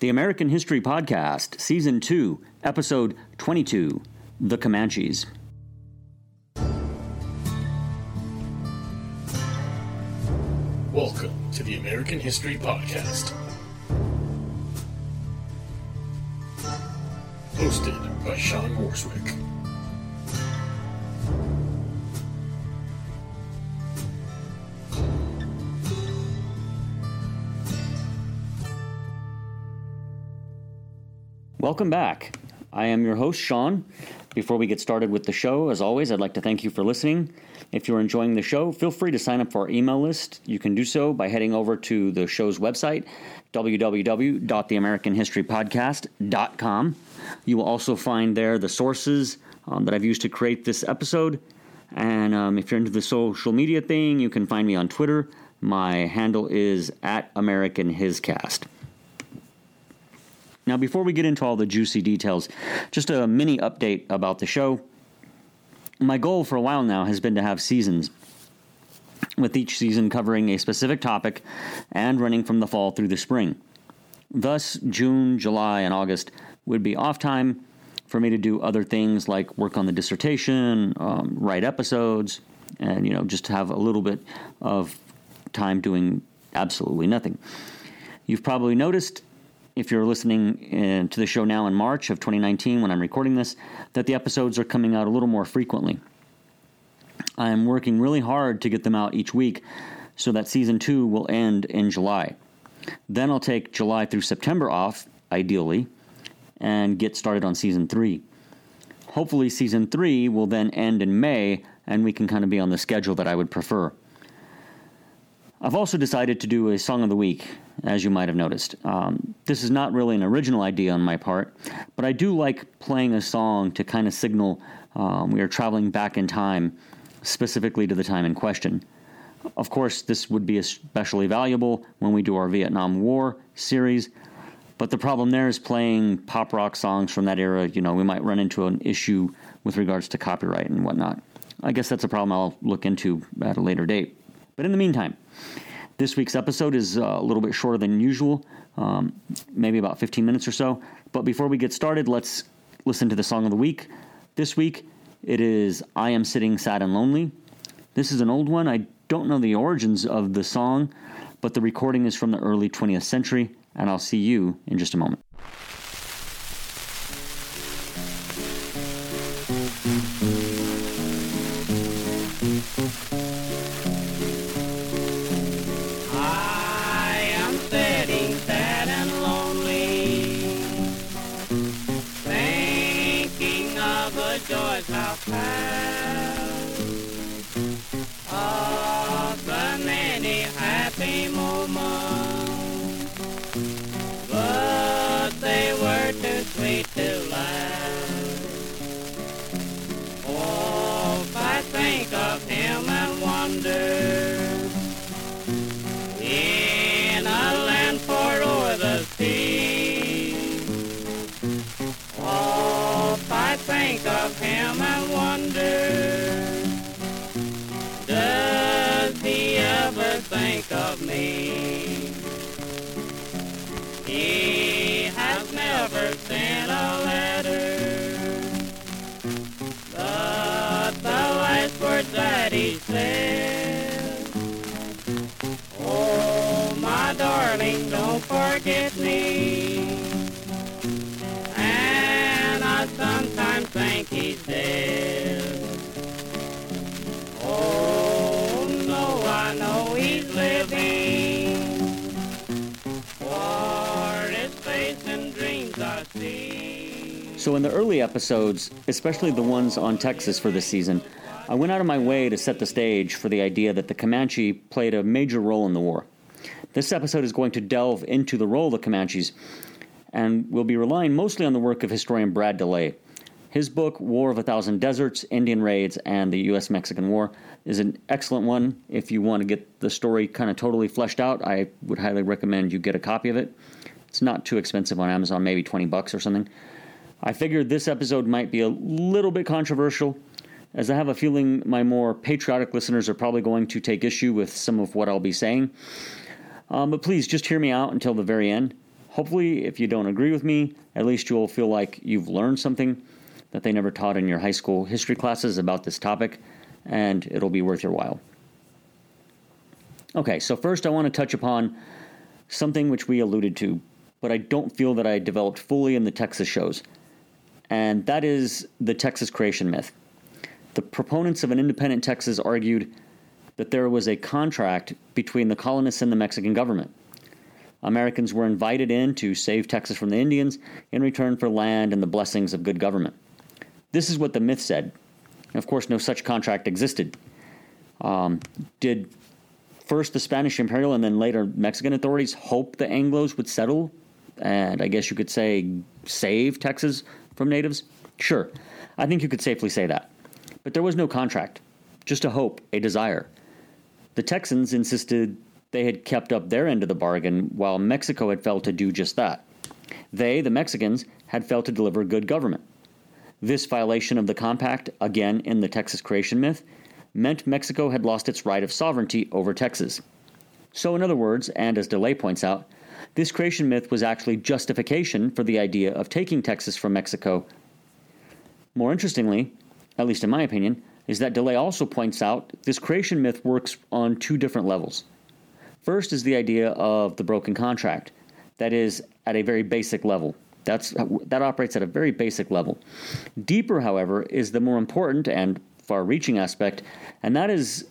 The American History Podcast, Season 2, Episode 22 The Comanches. Welcome to the American History Podcast. Hosted by Sean Morswick. Welcome back. I am your host, Sean. Before we get started with the show, as always, I'd like to thank you for listening. If you're enjoying the show, feel free to sign up for our email list. You can do so by heading over to the show's website, www.theamericanhistorypodcast.com. You will also find there the sources um, that I've used to create this episode. And um, if you're into the social media thing, you can find me on Twitter. My handle is at American Hiscast. Now, before we get into all the juicy details, just a mini update about the show. My goal for a while now has been to have seasons, with each season covering a specific topic and running from the fall through the spring. Thus, June, July, and August would be off time for me to do other things like work on the dissertation, um, write episodes, and you know just have a little bit of time doing absolutely nothing. You've probably noticed if you're listening uh, to the show now in March of 2019 when I'm recording this, that the episodes are coming out a little more frequently. I'm working really hard to get them out each week so that season two will end in July. Then I'll take July through September off, ideally, and get started on season three. Hopefully, season three will then end in May and we can kind of be on the schedule that I would prefer. I've also decided to do a song of the week, as you might have noticed. Um, this is not really an original idea on my part, but I do like playing a song to kind of signal um, we are traveling back in time, specifically to the time in question. Of course, this would be especially valuable when we do our Vietnam War series, but the problem there is playing pop rock songs from that era. You know, we might run into an issue with regards to copyright and whatnot. I guess that's a problem I'll look into at a later date. But in the meantime, this week's episode is uh, a little bit shorter than usual, um, maybe about 15 minutes or so. But before we get started, let's listen to the song of the week. This week, it is I Am Sitting Sad and Lonely. This is an old one. I don't know the origins of the song, but the recording is from the early 20th century, and I'll see you in just a moment. He has never sent a letter, but the last words that he said. Oh, my darling, don't forget me. So, in the early episodes, especially the ones on Texas for this season, I went out of my way to set the stage for the idea that the Comanche played a major role in the war. This episode is going to delve into the role of the Comanches, and we'll be relying mostly on the work of historian Brian DeLay. His book, War of a Thousand Deserts, Indian Raids, and the U.S. Mexican War, is an excellent one. If you want to get the story kind of totally fleshed out, I would highly recommend you get a copy of it. It's not too expensive on Amazon, maybe 20 bucks or something. I figured this episode might be a little bit controversial, as I have a feeling my more patriotic listeners are probably going to take issue with some of what I'll be saying. Um, but please just hear me out until the very end. Hopefully, if you don't agree with me, at least you'll feel like you've learned something that they never taught in your high school history classes about this topic, and it'll be worth your while. Okay, so first I want to touch upon something which we alluded to, but I don't feel that I developed fully in the Texas shows, and that is the Texas creation myth. The proponents of an independent Texas argued that there was a contract between the colonists and the Mexican government. Americans were invited in to save Texas from the Indians in return for land and the blessings of good government. This is what the myth said. Of course, no such contract existed. Um, did first the Spanish imperial and then later Mexican authorities hope the Anglos would settle and I guess you could say save Texas from natives? Sure, I think you could safely say that. But there was no contract, just a hope, a desire. The Texans insisted they had kept up their end of the bargain while Mexico had failed to do just that. They, the Mexicans, had failed to deliver good government. This violation of the compact, again in the Texas creation myth, meant Mexico had lost its right of sovereignty over Texas. So, in other words, and as DeLay points out, this creation myth was actually justification for the idea of taking Texas from Mexico. More interestingly, at least in my opinion, is that DeLay also points out this creation myth works on two different levels. First is the idea of the broken contract, that is, at a very basic level. That's, that operates at a very basic level. Deeper, however, is the more important and far reaching aspect, and that is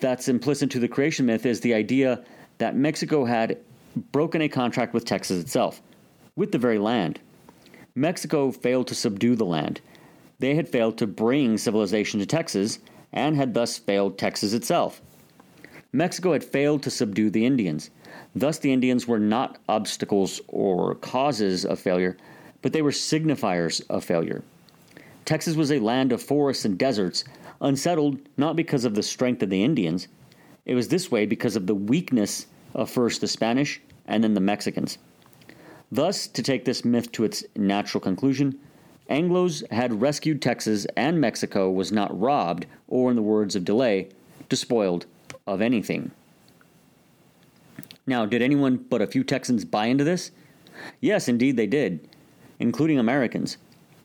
that's implicit to the creation myth is the idea that Mexico had broken a contract with Texas itself, with the very land. Mexico failed to subdue the land. They had failed to bring civilization to Texas and had thus failed Texas itself. Mexico had failed to subdue the Indians. Thus, the Indians were not obstacles or causes of failure, but they were signifiers of failure. Texas was a land of forests and deserts, unsettled not because of the strength of the Indians. It was this way because of the weakness of first the Spanish and then the Mexicans. Thus, to take this myth to its natural conclusion, Anglos had rescued Texas and Mexico was not robbed, or in the words of DeLay, despoiled of anything. Now, did anyone but a few Texans buy into this? Yes, indeed they did, including Americans.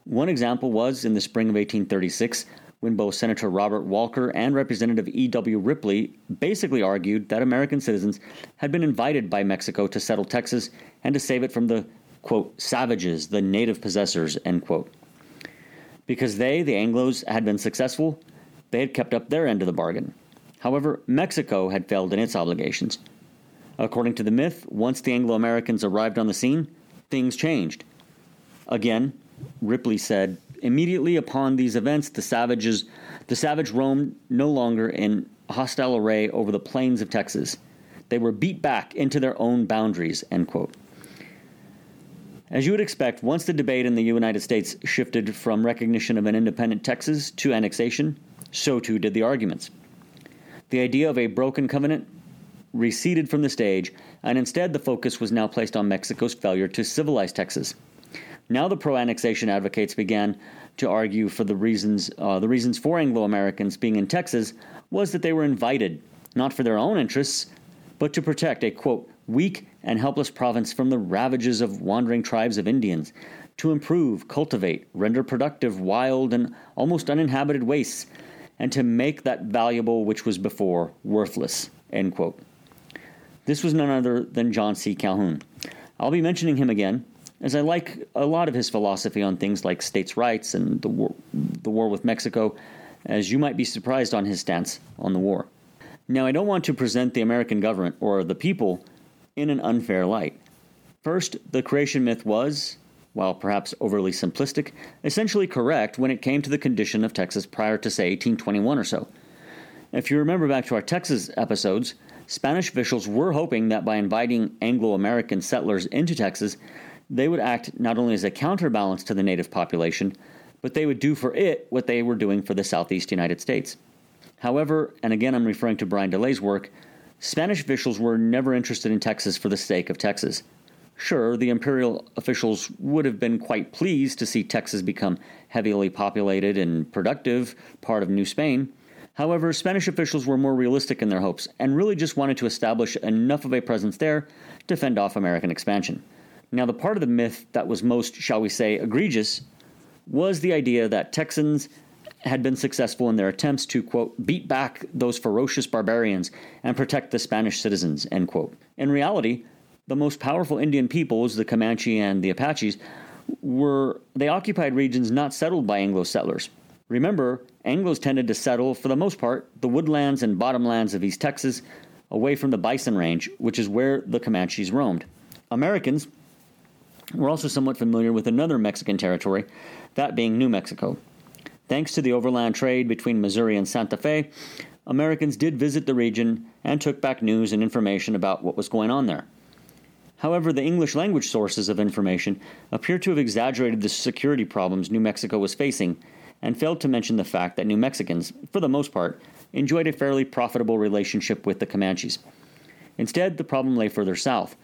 One example was in the spring of 1836 when both Senator Robert Walker and Representative E.W. Ripley basically argued that American citizens had been invited by Mexico to settle Texas and to save it from the, quote, savages, the native possessors, end quote. Because they, the Anglos, had been successful, they had kept up their end of the bargain. However, Mexico had failed in its obligations. According to the myth, once the Anglo Americans arrived on the scene, things changed. Again, Ripley said, immediately upon these events, the savages, the savage roamed no longer in hostile array over the plains of Texas. They were beat back into their own boundaries. End quote. As you would expect, once the debate in the United States shifted from recognition of an independent Texas to annexation, so too did the arguments. The idea of a broken covenant receded from the stage, and instead the focus was now placed on Mexico's failure to civilize Texas. Now the pro-annexation advocates began to argue for the reasons uh, the reasons for Anglo Americans being in Texas was that they were invited, not for their own interests, but to protect a quote weak and helpless province from the ravages of wandering tribes of Indians, to improve, cultivate, render productive wild and almost uninhabited wastes, and to make that valuable which was before worthless. End quote. This was none other than John C. Calhoun. I'll be mentioning him again, as I like a lot of his philosophy on things like states' rights and the war, the war with Mexico, as you might be surprised on his stance on the war. Now, I don't want to present the American government or the people in an unfair light. First, the creation myth was, while perhaps overly simplistic, essentially correct when it came to the condition of Texas prior to, say, 1821 or so. If you remember back to our Texas episodes, Spanish officials were hoping that by inviting Anglo American settlers into Texas, they would act not only as a counterbalance to the native population, but they would do for it what they were doing for the southeast United States. However, and again I'm referring to Brian DeLay's work, Spanish officials were never interested in Texas for the sake of Texas. Sure, the imperial officials would have been quite pleased to see Texas become heavily populated and productive part of New Spain, However, Spanish officials were more realistic in their hopes and really just wanted to establish enough of a presence there to fend off American expansion. Now, the part of the myth that was most, shall we say, egregious was the idea that Texans had been successful in their attempts to, quote, beat back those ferocious barbarians and protect the Spanish citizens, end quote. In reality, the most powerful Indian peoples, the Comanche and the Apaches, were they occupied regions not settled by Anglo settlers. Remember, Anglos tended to settle, for the most part, the woodlands and bottomlands of East Texas, away from the Bison Range, which is where the Comanches roamed. Americans were also somewhat familiar with another Mexican territory, that being New Mexico. Thanks to the overland trade between Missouri and Santa Fe, Americans did visit the region and took back news and information about what was going on there. However, the English language sources of information appear to have exaggerated the security problems New Mexico was facing and failed to mention the fact that New Mexicans, for the most part, enjoyed a fairly profitable relationship with the Comanches. Instead, the problem lay further south,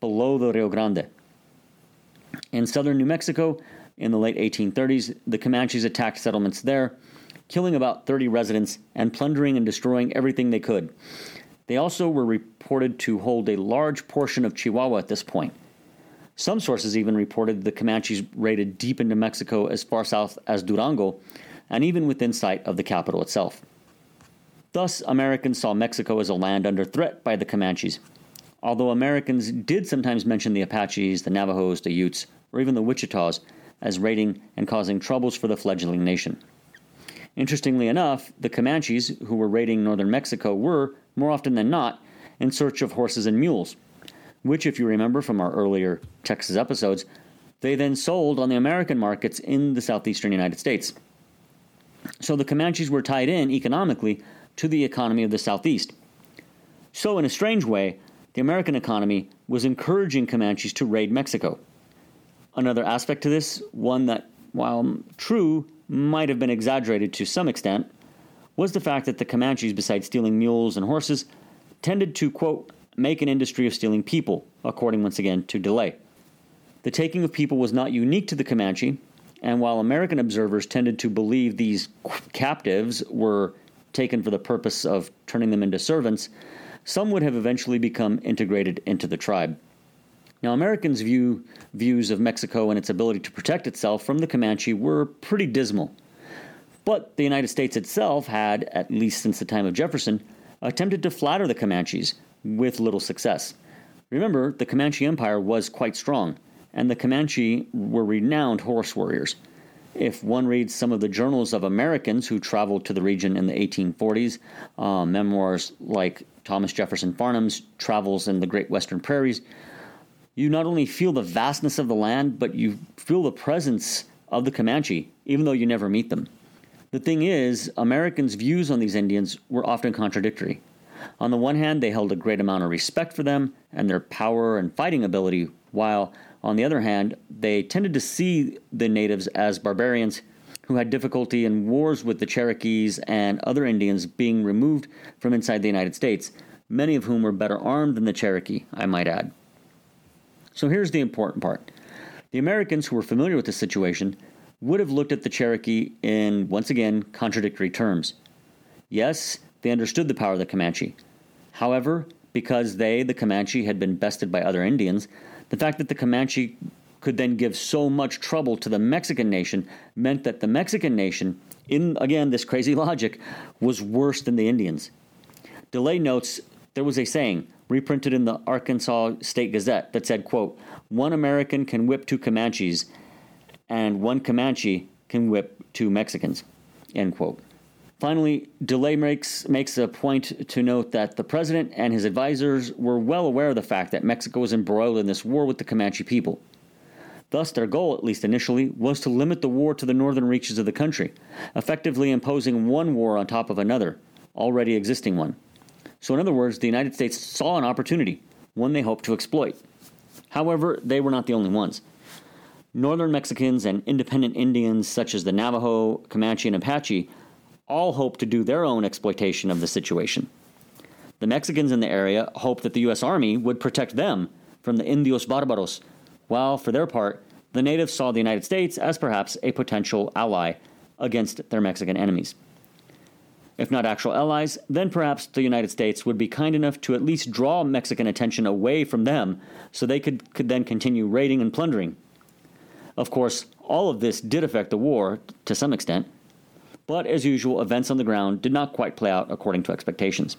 below the Rio Grande. In southern New Mexico, in the late 1830s, the Comanches attacked settlements there, killing about 30 residents and plundering and destroying everything they could. They also were reported to hold a large portion of Chihuahua at this point. Some sources even reported the Comanches raided deep into Mexico as far south as Durango, and even within sight of the capital itself. Thus, Americans saw Mexico as a land under threat by the Comanches. Although Americans did sometimes mention the Apaches, the Navajos, the Utes, or even the Wichitas as raiding and causing troubles for the fledgling nation. Interestingly enough, the Comanches, who were raiding northern Mexico, were, more often than not, in search of horses and mules which, if you remember from our earlier Texas episodes, they then sold on the American markets in the southeastern United States. So the Comanches were tied in economically to the economy of the southeast. So, in a strange way, the American economy was encouraging Comanches to raid Mexico. Another aspect to this, one that, while true, might have been exaggerated to some extent, was the fact that the Comanches, besides stealing mules and horses, tended to, quote, make an industry of stealing people, according once again to DeLay. The taking of people was not unique to the Comanche, and while American observers tended to believe these captives were taken for the purpose of turning them into servants, some would have eventually become integrated into the tribe. Now, Americans' view, views of Mexico and its ability to protect itself from the Comanche were pretty dismal. But the United States itself had, at least since the time of Jefferson, attempted to flatter the Comanches with little success. Remember, the Comanche Empire was quite strong, and the Comanche were renowned horse warriors. If one reads some of the journals of Americans who traveled to the region in the 1840s, uh, memoirs like Thomas Jefferson Farnham's Travels in the Great Western Prairies, you not only feel the vastness of the land, but you feel the presence of the Comanche, even though you never meet them. The thing is, Americans' views on these Indians were often contradictory. On the one hand, they held a great amount of respect for them and their power and fighting ability, while on the other hand, they tended to see the natives as barbarians who had difficulty in wars with the Cherokees and other Indians being removed from inside the United States, many of whom were better armed than the Cherokee, I might add. So here's the important part. The Americans who were familiar with the situation would have looked at the Cherokee in, once again, contradictory terms. Yes, they understood the power of the Comanche. However, because they, the Comanche, had been bested by other Indians, the fact that the Comanche could then give so much trouble to the Mexican nation meant that the Mexican nation, in again this crazy logic, was worse than the Indians. DeLay notes there was a saying reprinted in the Arkansas State Gazette that said, quote, one American can whip two Comanches and one Comanche can whip two Mexicans, end quote. Finally, DeLay makes, makes a point to note that the president and his advisors were well aware of the fact that Mexico was embroiled in this war with the Comanche people. Thus, their goal, at least initially, was to limit the war to the northern reaches of the country, effectively imposing one war on top of another, already existing one. So, in other words, the United States saw an opportunity, one they hoped to exploit. However, they were not the only ones. Northern Mexicans and independent Indians such as the Navajo, Comanche, and Apache all hoped to do their own exploitation of the situation. The Mexicans in the area hoped that the U.S. Army would protect them from the Indios Barbaros, while, for their part, the natives saw the United States as perhaps a potential ally against their Mexican enemies. If not actual allies, then perhaps the United States would be kind enough to at least draw Mexican attention away from them so they could, could then continue raiding and plundering. Of course, all of this did affect the war to some extent, but as usual, events on the ground did not quite play out according to expectations.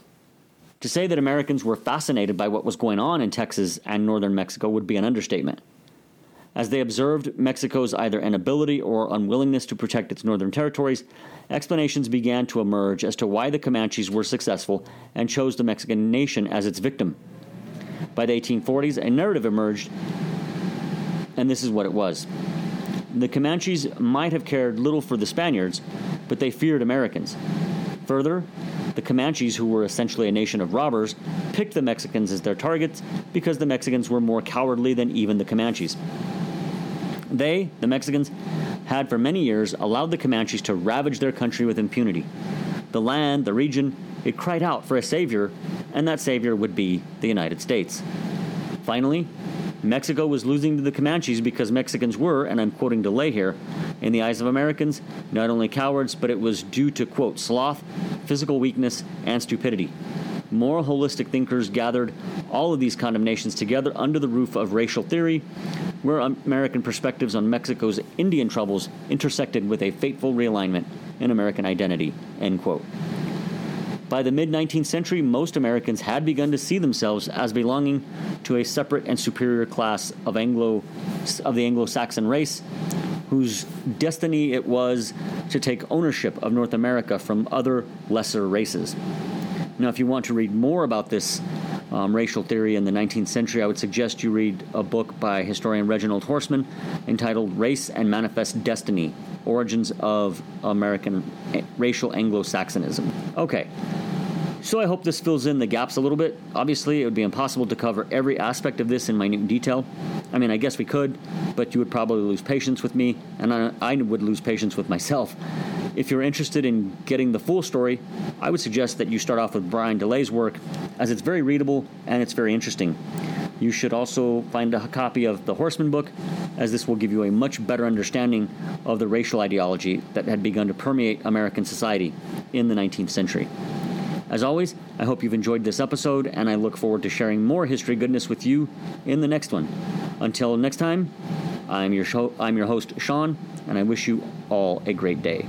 To say that Americans were fascinated by what was going on in Texas and northern Mexico would be an understatement. As they observed Mexico's either inability or unwillingness to protect its northern territories, explanations began to emerge as to why the Comanches were successful and chose the Mexican nation as its victim. By the 1840s, a narrative emerged, and this is what it was. The Comanches might have cared little for the Spaniards, but they feared Americans. Further, the Comanches, who were essentially a nation of robbers, picked the Mexicans as their targets because the Mexicans were more cowardly than even the Comanches. They, the Mexicans, had for many years allowed the Comanches to ravage their country with impunity. The land, the region, it cried out for a savior, and that savior would be the United States. Finally, Mexico was losing to the Comanches because Mexicans were, and I'm quoting DeLay here, in the eyes of Americans, not only cowards, but it was due to, quote, sloth, physical weakness, and stupidity. More holistic thinkers gathered all of these condemnations together under the roof of racial theory, where American perspectives on Mexico's Indian troubles intersected with a fateful realignment in American identity, end quote. By the mid 19th century, most Americans had begun to see themselves as belonging to a separate and superior class of Anglo of the Anglo-Saxon race, whose destiny it was to take ownership of North America from other lesser races. Now, if you want to read more about this um, racial theory in the 19th century, I would suggest you read a book by historian Reginald Horsman entitled Race and Manifest Destiny Origins of American Racial Anglo Saxonism. Okay. So I hope this fills in the gaps a little bit. Obviously, it would be impossible to cover every aspect of this in minute detail. I mean, I guess we could, but you would probably lose patience with me, and I, I would lose patience with myself. If you're interested in getting the full story, I would suggest that you start off with Brian DeLay's work, as it's very readable and it's very interesting. You should also find a copy of the Horsman book, as this will give you a much better understanding of the racial ideology that had begun to permeate American society in the 19th century. As always, I hope you've enjoyed this episode, and I look forward to sharing more history goodness with you in the next one. Until next time, I'm your, show, I'm your host, Sean, and I wish you all a great day.